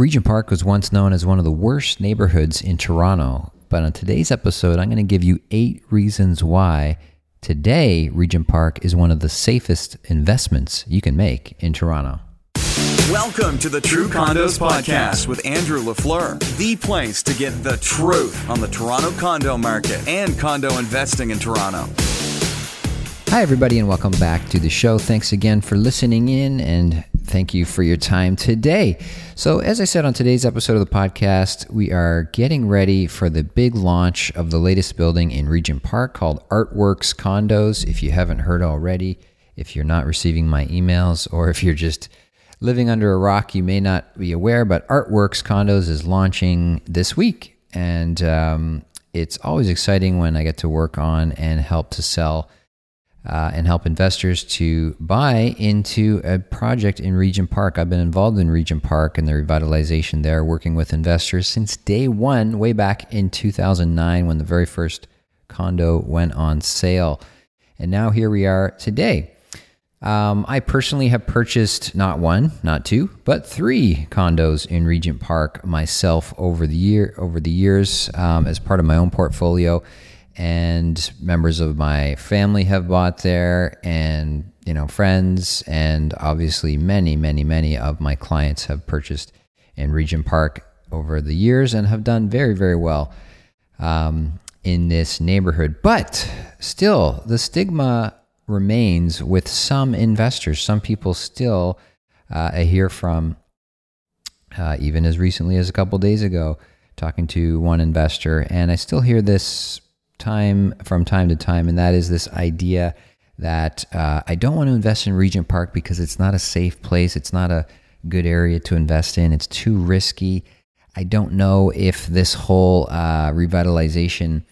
Regent Park was once known as one of the worst neighborhoods in Toronto, but on today's episode, I'm going to give you eight reasons why today Regent Park is one of the safest investments you can make in Toronto. Welcome to the True Condos Podcast with Andrew LaFleur, the place to get the truth on the Toronto condo market and condo investing in Toronto. Hi, everybody, and welcome back to the show. Thanks again for listening in and thank you for your time today. So, as I said on today's episode of the podcast, we are getting ready for the big launch of the latest building in Regent Park called Artworks Condos. If you haven't heard already, if you're not receiving my emails, or if you're just living under a rock, you may not be aware, but Artworks Condos is launching this week. And um, it's always exciting when I get to work on and help to sell uh, and help investors to buy into a project in Regent Park. I've been involved in Regent Park and the revitalization there, working with investors since day one, way back in 2009 when the very first condo went on sale. And now here we are today. Um, I personally have purchased not one, not two, but three condos in Regent Park myself over the year over the years um, as part of my own portfolio and members of my family have bought there and you know friends and obviously many many many of my clients have purchased in Regent Park over the years and have done very very well um, in this neighborhood. But still the stigma remains with some investors. Some people still uh, I hear from uh, even as recently as a couple days ago talking to one investor and I still hear this time from time to time, and that is this idea that uh, I don't want to invest in Regent Park because it's not a safe place. It's not a good area to invest in. It's too risky. I don't know if this whole uh, revitalization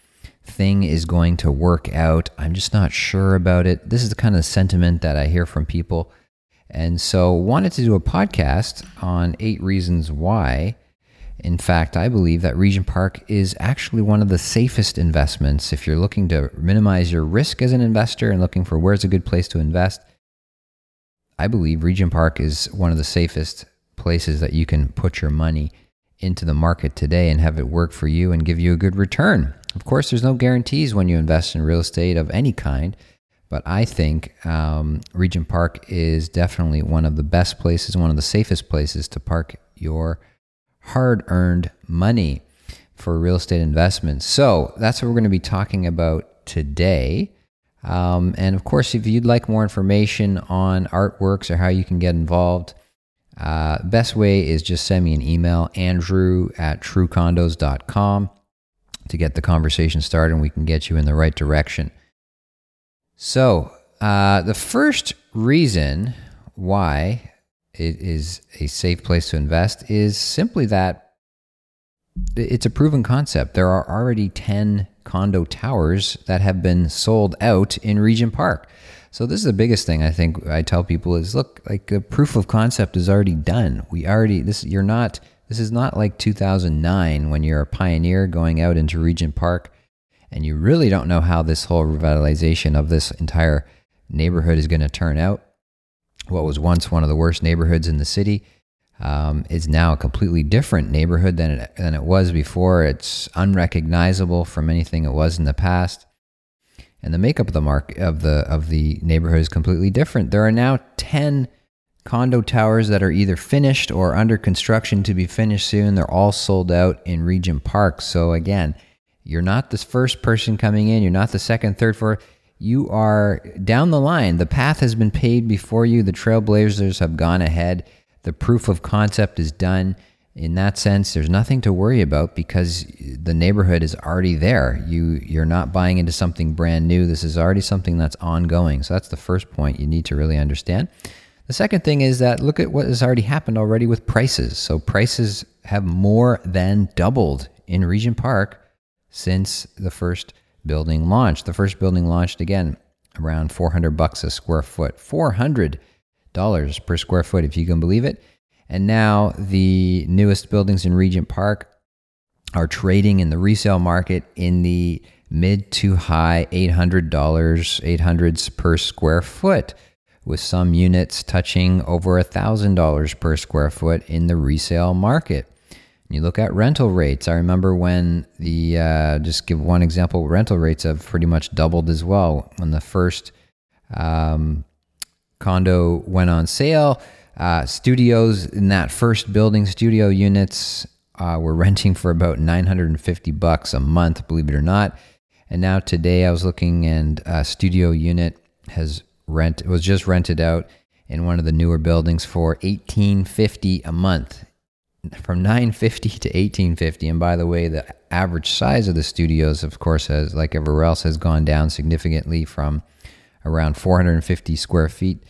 thing is going to work out. I'm just not sure about it. This is the kind of sentiment that I hear from people. And so wanted to do a podcast on eight reasons why in fact, I believe that Regent Park is actually one of the safest investments if you're looking to minimize your risk as an investor and looking for where's a good place to invest. I believe Regent Park is one of the safest places that you can put your money into the market today and have it work for you and give you a good return. Of course, there's no guarantees when you invest in real estate of any kind, but I think um, Regent Park is definitely one of the best places, one of the safest places to park your hard earned money for real estate investments. So that's what we're going to be talking about today. Um, and of course, if you'd like more information on artworks or how you can get involved, uh, best way is just send me an email, andrew at truecondos.com, to get the conversation started and we can get you in the right direction. So, uh, the first reason why it is a safe place to invest is simply that it's a proven concept. There are already 10 condo towers that have been sold out in Regent Park. So this is the biggest thing I think I tell people is look, like the proof of concept is already done. We already this you're not this is not like 2009 when you're a pioneer going out into Regent Park and you really don't know how this whole revitalization of this entire neighborhood is going to turn out what was once one of the worst neighborhoods in the city um, is now a completely different neighborhood than it, than it was before. It's unrecognizable from anything it was in the past, and the makeup of the mark of the of the neighborhood is completely different. There are now ten condo towers that are either finished or under construction to be finished soon. They're all sold out in Regent Park. So again, you're not the first person coming in. You're not the second, third, fourth you are down the line. The path has been paved before you. The trailblazers have gone ahead. The proof of concept is done. In that sense, there's nothing to worry about because the neighborhood is already there. You you're not buying into something brand new. This is already something that's ongoing. So that's the first point you need to really understand. The second thing is that look at what has already happened already with prices. So prices have more than doubled in Regent Park since the first building launched. The first building launched again around 400 bucks a square foot. 400 dollars per square foot if you can believe it. And now the newest buildings in Regent Park are trading in the resale market in the mid to high $800, 800s per square foot, with some units touching over $1,000 per square foot in the resale market. You look at rental rates. I remember when the, uh, just give one example, rental rates have pretty much doubled as well. When the first um, condo went on sale, uh, studios in that first building, studio units uh, were renting for about 950 bucks a month, believe it or not. And now today I was looking and a studio unit has rent was just rented out in one of the newer buildings for 1850 a month from 950 to 1850 and by the way the average size of the studios of course has like everywhere else has gone down significantly from around 450 square feet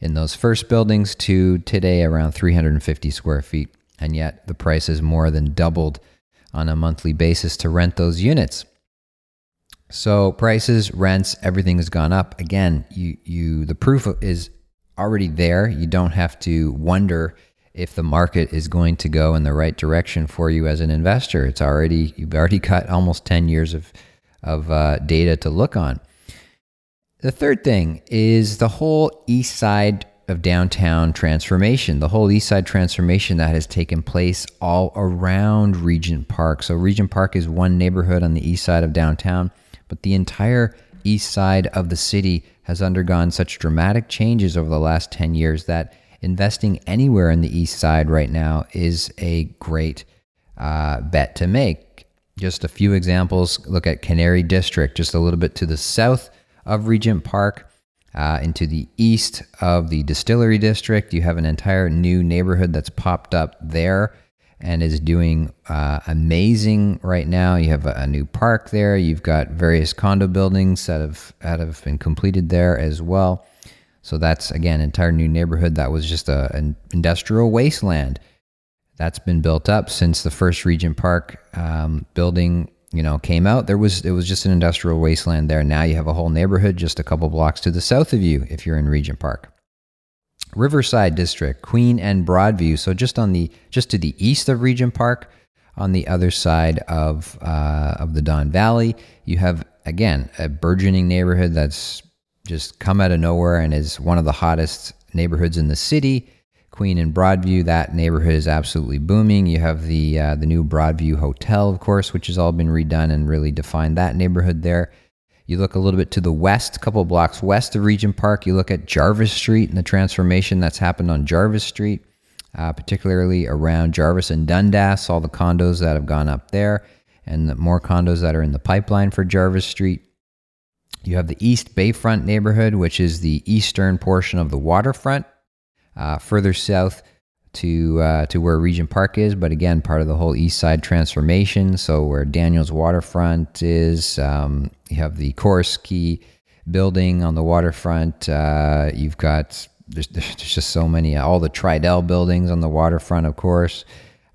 in those first buildings to today around 350 square feet. And yet the price has more than doubled on a monthly basis to rent those units. So prices rents everything has gone up. Again you you the proof is already there. You don't have to wonder if the market is going to go in the right direction for you as an investor. It's already you've already got almost ten years of of uh, data to look on. The third thing is the whole east side of downtown transformation, the whole east side transformation that has taken place all around Regent Park. So, Regent Park is one neighborhood on the east side of downtown, but the entire east side of the city has undergone such dramatic changes over the last 10 years that investing anywhere in the east side right now is a great uh, bet to make. Just a few examples look at Canary District, just a little bit to the south of Regent Park. Uh, into the east of the Distillery District, you have an entire new neighborhood that's popped up there and is doing uh, amazing right now. You have a, a, new park there. You've got various condo buildings that have that have been completed there as well. So that's again entire new neighborhood that was just a, an industrial wasteland. That's been built up since the first Regent Park um, building, you know, came out. There was it was just an industrial wasteland there. Now you have a whole neighborhood just a couple blocks to the south of you if you're in Regent Park. Riverside District, Queen and Broadview. So just on the just to the east of Regent Park, on the other side of uh, of the Don Valley, you have again a burgeoning neighborhood that's just come out of nowhere and is one of the hottest neighborhoods in the city. Queen and Broadview, that neighborhood is absolutely booming. You have the uh, the new Broadview Hotel, of course, which has all been redone and really defined that neighborhood there. You look a little bit to the west, a couple blocks west of Regent Park. You look at Jarvis Street and the transformation that's happened on Jarvis Street, uh, particularly around Jarvis and Dundas. All the condos that have gone up there, and the more condos that are in the pipeline for Jarvis Street. You have the East Bayfront neighborhood, which is the eastern portion of the waterfront, uh, further south to uh, to where Regent Park is, but again, part of the whole East Side transformation. So where Daniels Waterfront is, um, you have the Key building on the waterfront. Uh, you've got there's, there's just so many, all the Tridel buildings on the waterfront, of course.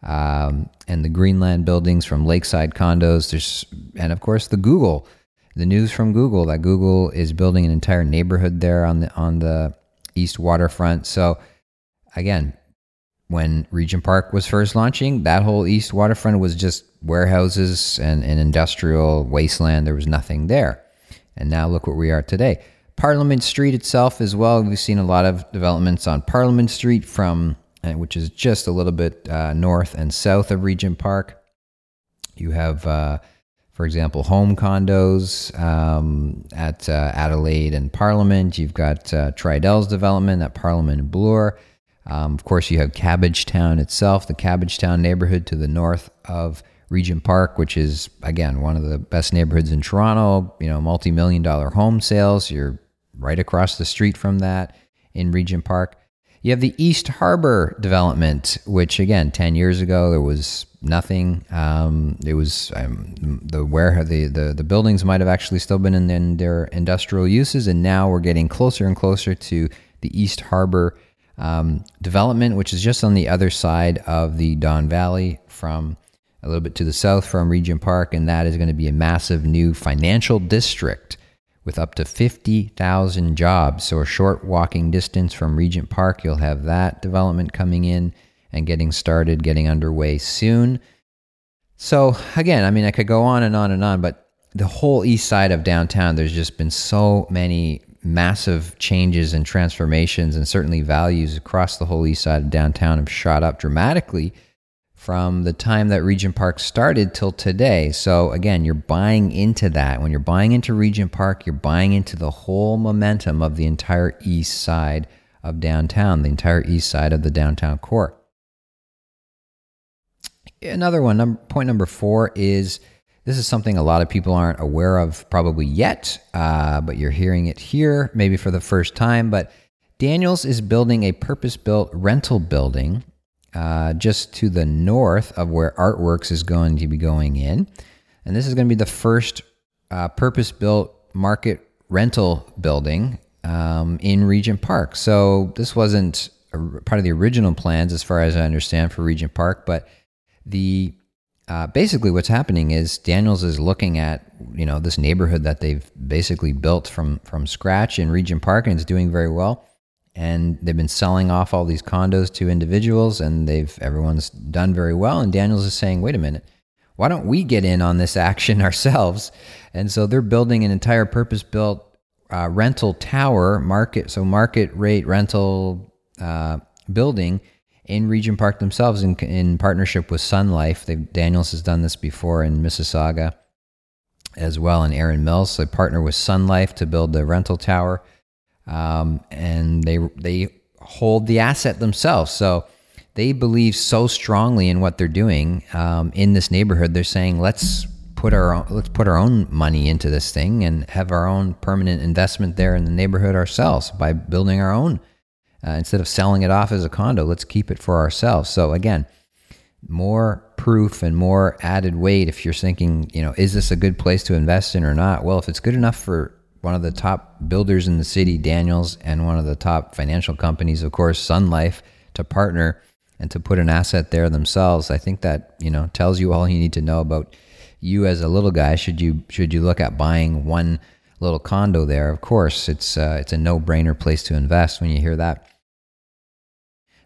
Um, and the Greenland buildings from Lakeside condos. There's and of course the Google the news from Google that Google is building an entire neighborhood there on the on the east waterfront. So again, when Regent Park was first launching, that whole east waterfront was just warehouses and an industrial wasteland. There was nothing there. And now look where we are today. Parliament Street itself as well. We've seen a lot of developments on Parliament Street from uh, which is just a little bit uh, north and south of Regent Park. You have uh, for example, home condos um, at uh, Adelaide and Parliament. You've got uh, development at Parliament and Bloor. Um, of course, you have Cabbagetown itself, the Cabbagetown neighborhood to the north of Regent Park, which is again one of the best neighborhoods in Toronto. You know, multi-million dollar home sales. You're right across the street from that in Regent Park. You have the East Harbor development, which again, ten years ago there was nothing. Um, it was um, the where the, the the buildings might have actually still been in, in, their industrial uses, and now we're getting closer and closer to the East Harbor um, development, which is just on the other side of the Don Valley from a little bit to the south from Regent Park, and that is going to be a massive new financial district with up to 50,000 jobs. So, a short walking distance from Regent Park, you'll have that development coming in and getting started, getting underway soon. So, again, I mean, I could go on and on and on, but the whole east side of downtown, there's just been so many massive changes and transformations, and certainly values across the whole east side of downtown have shot up dramatically from the time that Regent Park started till today. So, again, you're buying into that. When you're buying into Regent Park, you're buying into the whole momentum of the entire east side of downtown, the entire east side of the downtown core. Another one, number, point number four is this is something a lot of people aren't aware of probably yet, uh, but you're hearing it here, maybe for the first time. But Daniels is building a purpose built rental building uh, just to the north of where Artworks is going to be going in. And this is going to be the first uh, purpose built market rental building um, in Regent Park. So this wasn't part of the original plans, as far as I understand, for Regent Park, but the uh, basically what's happening is Daniels is looking at you know this neighborhood that they've basically built from from scratch in Regent Park and it's doing very well. And they've been selling off all these condos to individuals, and they've everyone's done very well. And Daniels is saying, "Wait a minute, why don't we get in on this action ourselves?" And so they're building an entire purpose-built uh, rental tower market, so market rate rental uh, building in Regent Park themselves in, in partnership with Sun Life. They've, Daniels has done this before in Mississauga as well in Erin Mills. They partner with Sun Life to build the rental tower, um, and they they hold the asset themselves. So they believe so strongly in what they're doing um, in this neighborhood. They're saying let's put our own, let's put our own money into this thing and have our own permanent investment there in the neighborhood ourselves by building our own uh, instead of selling it off as a condo, let's keep it for ourselves. So again, more proof and more added weight if you're thinking, you know, is this a good place to invest in or not? Well, if it's good enough for one of the top builders in the city, Daniels, and one of the top financial companies, of course, Sun Life, to partner and to put an asset there themselves, I think that, you know, tells you all you need to know about you as a little guy. Should you should you look at buying one little condo there? Of course, it's uh, it's a no-brainer place to invest when you hear that.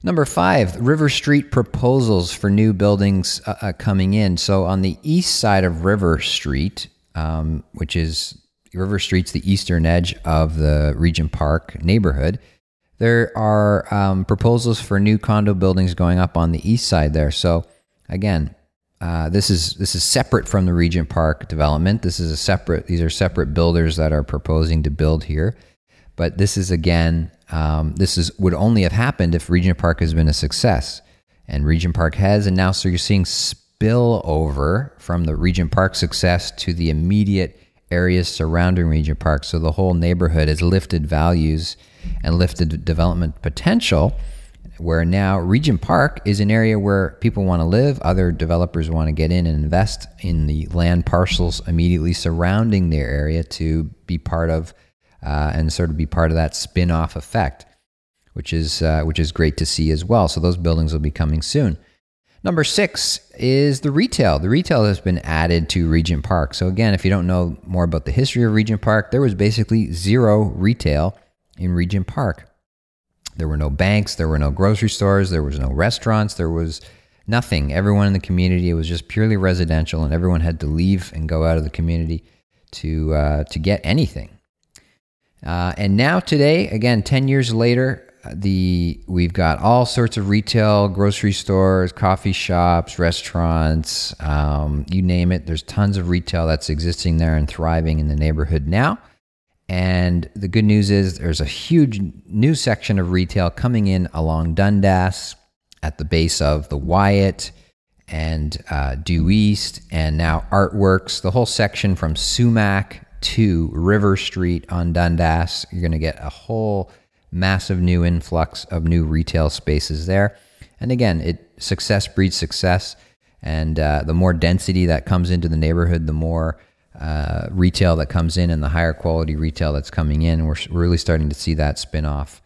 Number five, River Street proposals for new buildings uh, uh, coming in. So on the east side of River Street, um, which is River Street's the eastern edge of the Regent Park neighborhood, there are um, proposals for new condo buildings going up on the east side there. So again, uh, this is this is separate from the Regent Park development. This is a separate. These are separate builders that are proposing to build here. But this is again, um, this is would only have happened if Regent Park has been a success, and Regent Park has, and now so you're seeing spill over from the Regent Park success to the immediate areas surrounding Regent Park. So the whole neighborhood has lifted values and lifted development potential. Where now Regent Park is an area where people want to live, other developers want to get in and invest in the land parcels immediately surrounding their area to be part of uh, and sort of be part of that spin off effect, which is, uh, which is great to see as well. So those buildings will be coming soon. Number six is the retail. The retail has been added to Regent Park. So, again, if you don't know more about the history of Regent Park, there was basically zero retail in Regent Park. There were no banks, there were no grocery stores, there was no restaurants, there was nothing. Everyone in the community, it was just purely residential, and everyone had to leave and go out of the community to, uh, to get anything. Uh, and now today, again, 10 years later, the we've got all sorts of retail, grocery stores, coffee shops, restaurants, um, you name it. There's tons of retail that's existing there and thriving in the neighborhood now. And the good news is there's a huge new section of retail coming in along Dundas at the base of the Wyatt and uh, Due East and now Artworks, the whole section from Sumac to River Street on Dundas. You're going to get a whole massive new influx of new retail spaces there. And again, it success breeds success, and uh, the more density that comes into the neighborhood, the more uh, retail that comes in, and the higher quality retail that's coming in. We're really starting to see that spin off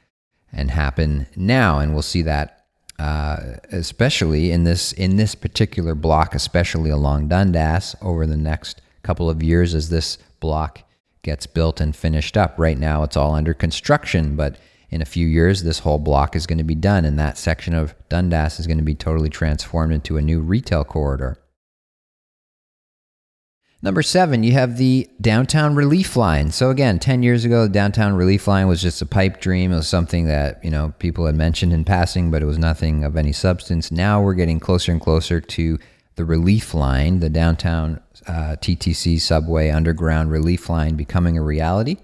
and happen now, and we'll see that uh, especially in this in this particular block, especially along Dundas over the next couple of years as this block gets built and finished up. Right now, it's all under construction, but in a few years, this whole block is going to be done, and that section of Dundas is going to be totally transformed into a new retail corridor. Number seven, you have the downtown relief line. So again, 10 years ago, the downtown relief line was just a pipe dream. It was something that, you know, people had mentioned in passing, but it was nothing of any substance. Now we're getting closer and closer to the relief line, the downtown uh, TTC subway underground relief line becoming a reality.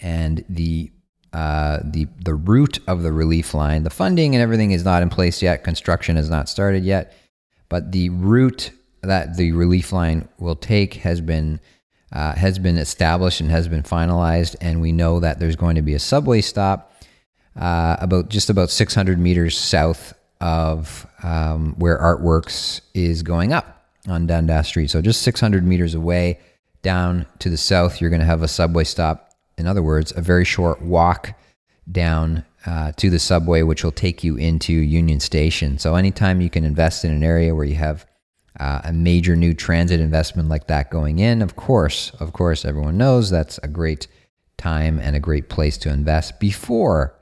And the uh, the the route of the relief line, the funding and everything is not in place yet. Construction has not started yet, but the route that the relief line will take has been uh, has been established and has been finalized, and we know that there's going to be a subway stop uh, about just about 600 meters south of um, where Artworks is going up on Dundas Street. So just 600 meters away down to the south, you're going to have a subway stop. In other words, a very short walk down uh, to the subway, which will take you into Union Station. So anytime you can invest in an area where you have uh, a major new transit investment like that going in, of course, of course, everyone knows that's a great time and a great place to invest before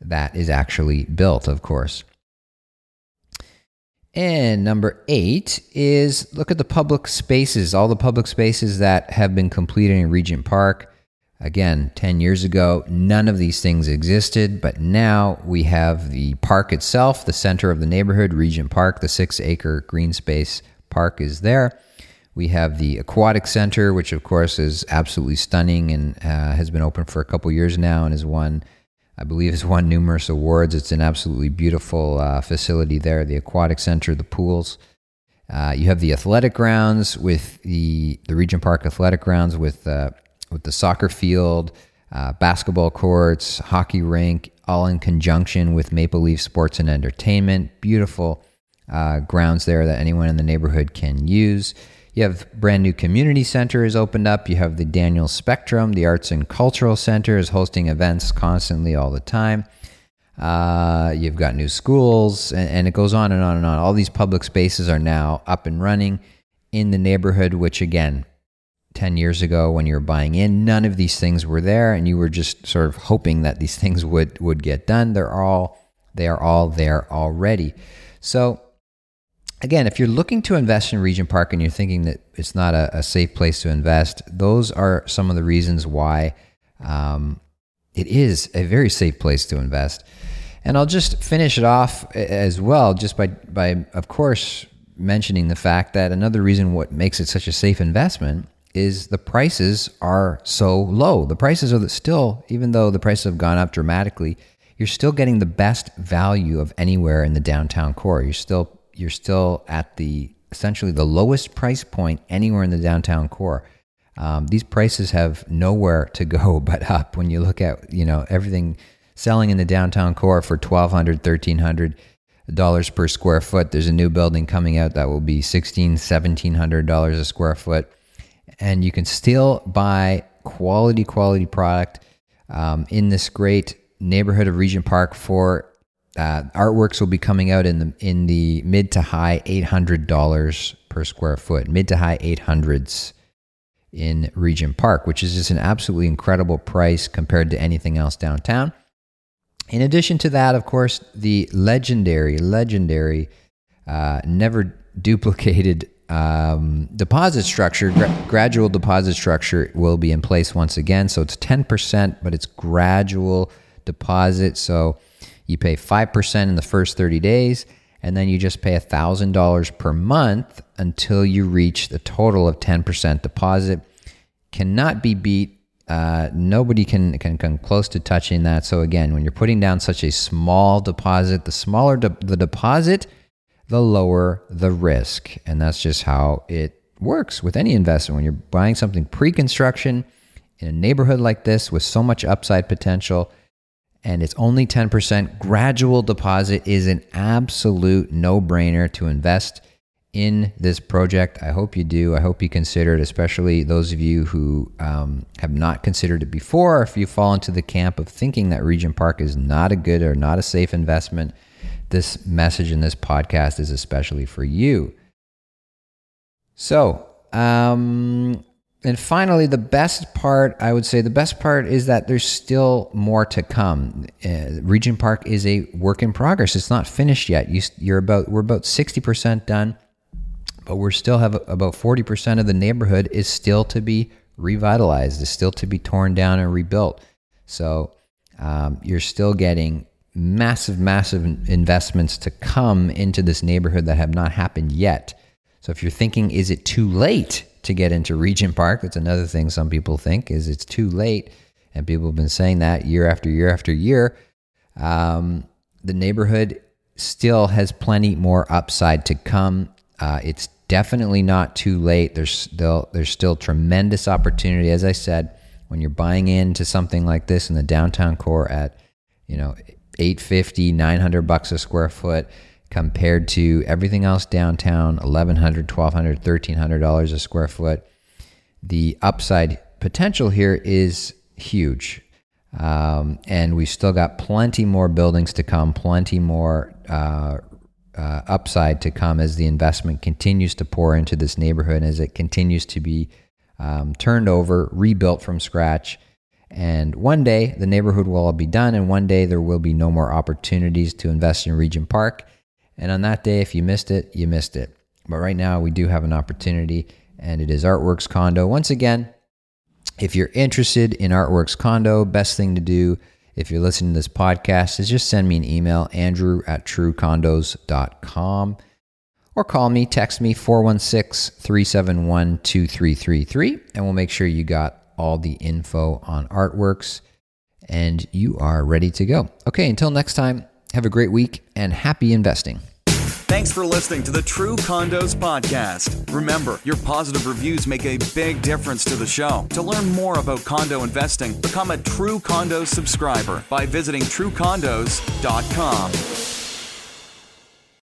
that is actually built, of course. And number eight is look at the public spaces, all the public spaces that have been completed in Regent Park. Again, 10 years ago, none of these things existed, but now we have the park itself, the center of the neighborhood, Regent Park, the six acre green space park is there. We have the Aquatic Center, which of course is absolutely stunning and uh, has been open for a couple years now and has won, I believe, has won numerous awards. It's an absolutely beautiful uh, facility there. The Aquatic Center, the pools. Uh, you have the athletic grounds with the the Regent Park Athletic Grounds with uh, with the soccer field, uh, basketball courts, hockey rink, all in conjunction with Maple Leaf Sports and Entertainment. Beautiful uh, grounds there that anyone in the neighborhood can use. You have brand new community center is opened up. You have the Daniels Spectrum, the Arts and Cultural Center is hosting events constantly all the time. Uh, you've got new schools, and, and, it goes on and on and on. All these public spaces are now up and running in the neighborhood, which again, 10 years ago when you were buying in, none of these things were there, and you were just sort of hoping that these things would, would get done. They're all, they are all there already. So again, if you're looking to invest in Regent Park and you're thinking that it's not a, a safe place to invest, those are some of the reasons why um, it is a very safe place to invest. And I'll just finish it off as well, just by, by of course, mentioning the fact that another reason what makes it such a safe investment is the prices are so low. The prices are still, even though the prices have gone up dramatically, you're still getting the best value of anywhere in the downtown core. You're still you're still at the essentially the lowest price point anywhere in the downtown core. Um, these prices have nowhere to go but up. When you look at you know everything selling in the downtown core for twelve hundred, thirteen hundred dollars per square foot. There's a new building coming out that will be sixteen, seventeen hundred dollars a square foot, and you can still buy quality, quality product um, in this great neighborhood of Regent Park for uh, artworks will be coming out in the in the mid to high eight hundred dollars per square foot, mid to high eight hundreds in Regent Park, which is just an absolutely incredible price compared to anything else downtown. In addition to that, of course, the legendary, legendary, uh, never duplicated um, deposit structure, gra- gradual deposit structure will be in place once again. So it's 10%, but it's gradual deposit. So you pay 5% in the first 30 days, and then you just pay $1,000 per month until you reach the total of 10% deposit. Cannot be beat. Uh, nobody can, can come close to touching that. So, again, when you're putting down such a small deposit, the smaller de- the deposit, the lower the risk. And that's just how it works with any investment. When you're buying something pre construction in a neighborhood like this with so much upside potential, and it's only 10%. Gradual deposit is an absolute no brainer to invest in this project. I hope you do. I hope you consider it, especially those of you who um, have not considered it before. If you fall into the camp of thinking that Regent Park is not a good or not a safe investment, this message in this podcast is especially for you. So, um, and finally, the best part, I would say, the best part is that there's still more to come. Uh, Regent Park is a work in progress. It's not finished yet. You, you're about we're about sixty percent done, but we're still have about 40% of the neighborhood is still to be revitalized, is still to be torn down and rebuilt. So um, you're still getting massive, massive investments to come into this neighborhood that have not happened yet. So if you're thinking, is it too late to get into Regent Park? That's another thing some people think is it's too late, and people have been saying that year after year after year. Um, the neighborhood still has plenty more upside to come. Uh, it's definitely not too late. There's still there's still tremendous opportunity. As I said, when you're buying into something like this in the downtown core at you know 850 900 bucks a square foot compared to everything else downtown 1100 1200 1300 dollars a square foot. The upside potential here is huge. Um, and we've still got plenty more buildings to come plenty more uh, uh, upside to come as the investment continues to pour into this neighborhood as it continues to be um, turned over rebuilt from scratch and one day the neighborhood will all be done, and one day there will be no more opportunities to invest in Regent Park. And on that day, if you missed it, you missed it. But right now, we do have an opportunity, and it is Artworks Condo. Once again, if you're interested in Artworks Condo, best thing to do if you're listening to this podcast is just send me an email, andrew at truecondos.com, or call me, text me 416 371 2333, and we'll make sure you got all the info on artworks, and you are ready to go. Okay, until next time, have a great week and happy investing. Thanks for listening to the True Condos podcast. Remember, your positive reviews make a big difference to the show. To learn more about condo investing, become a True Condos subscriber by visiting truecondos.com.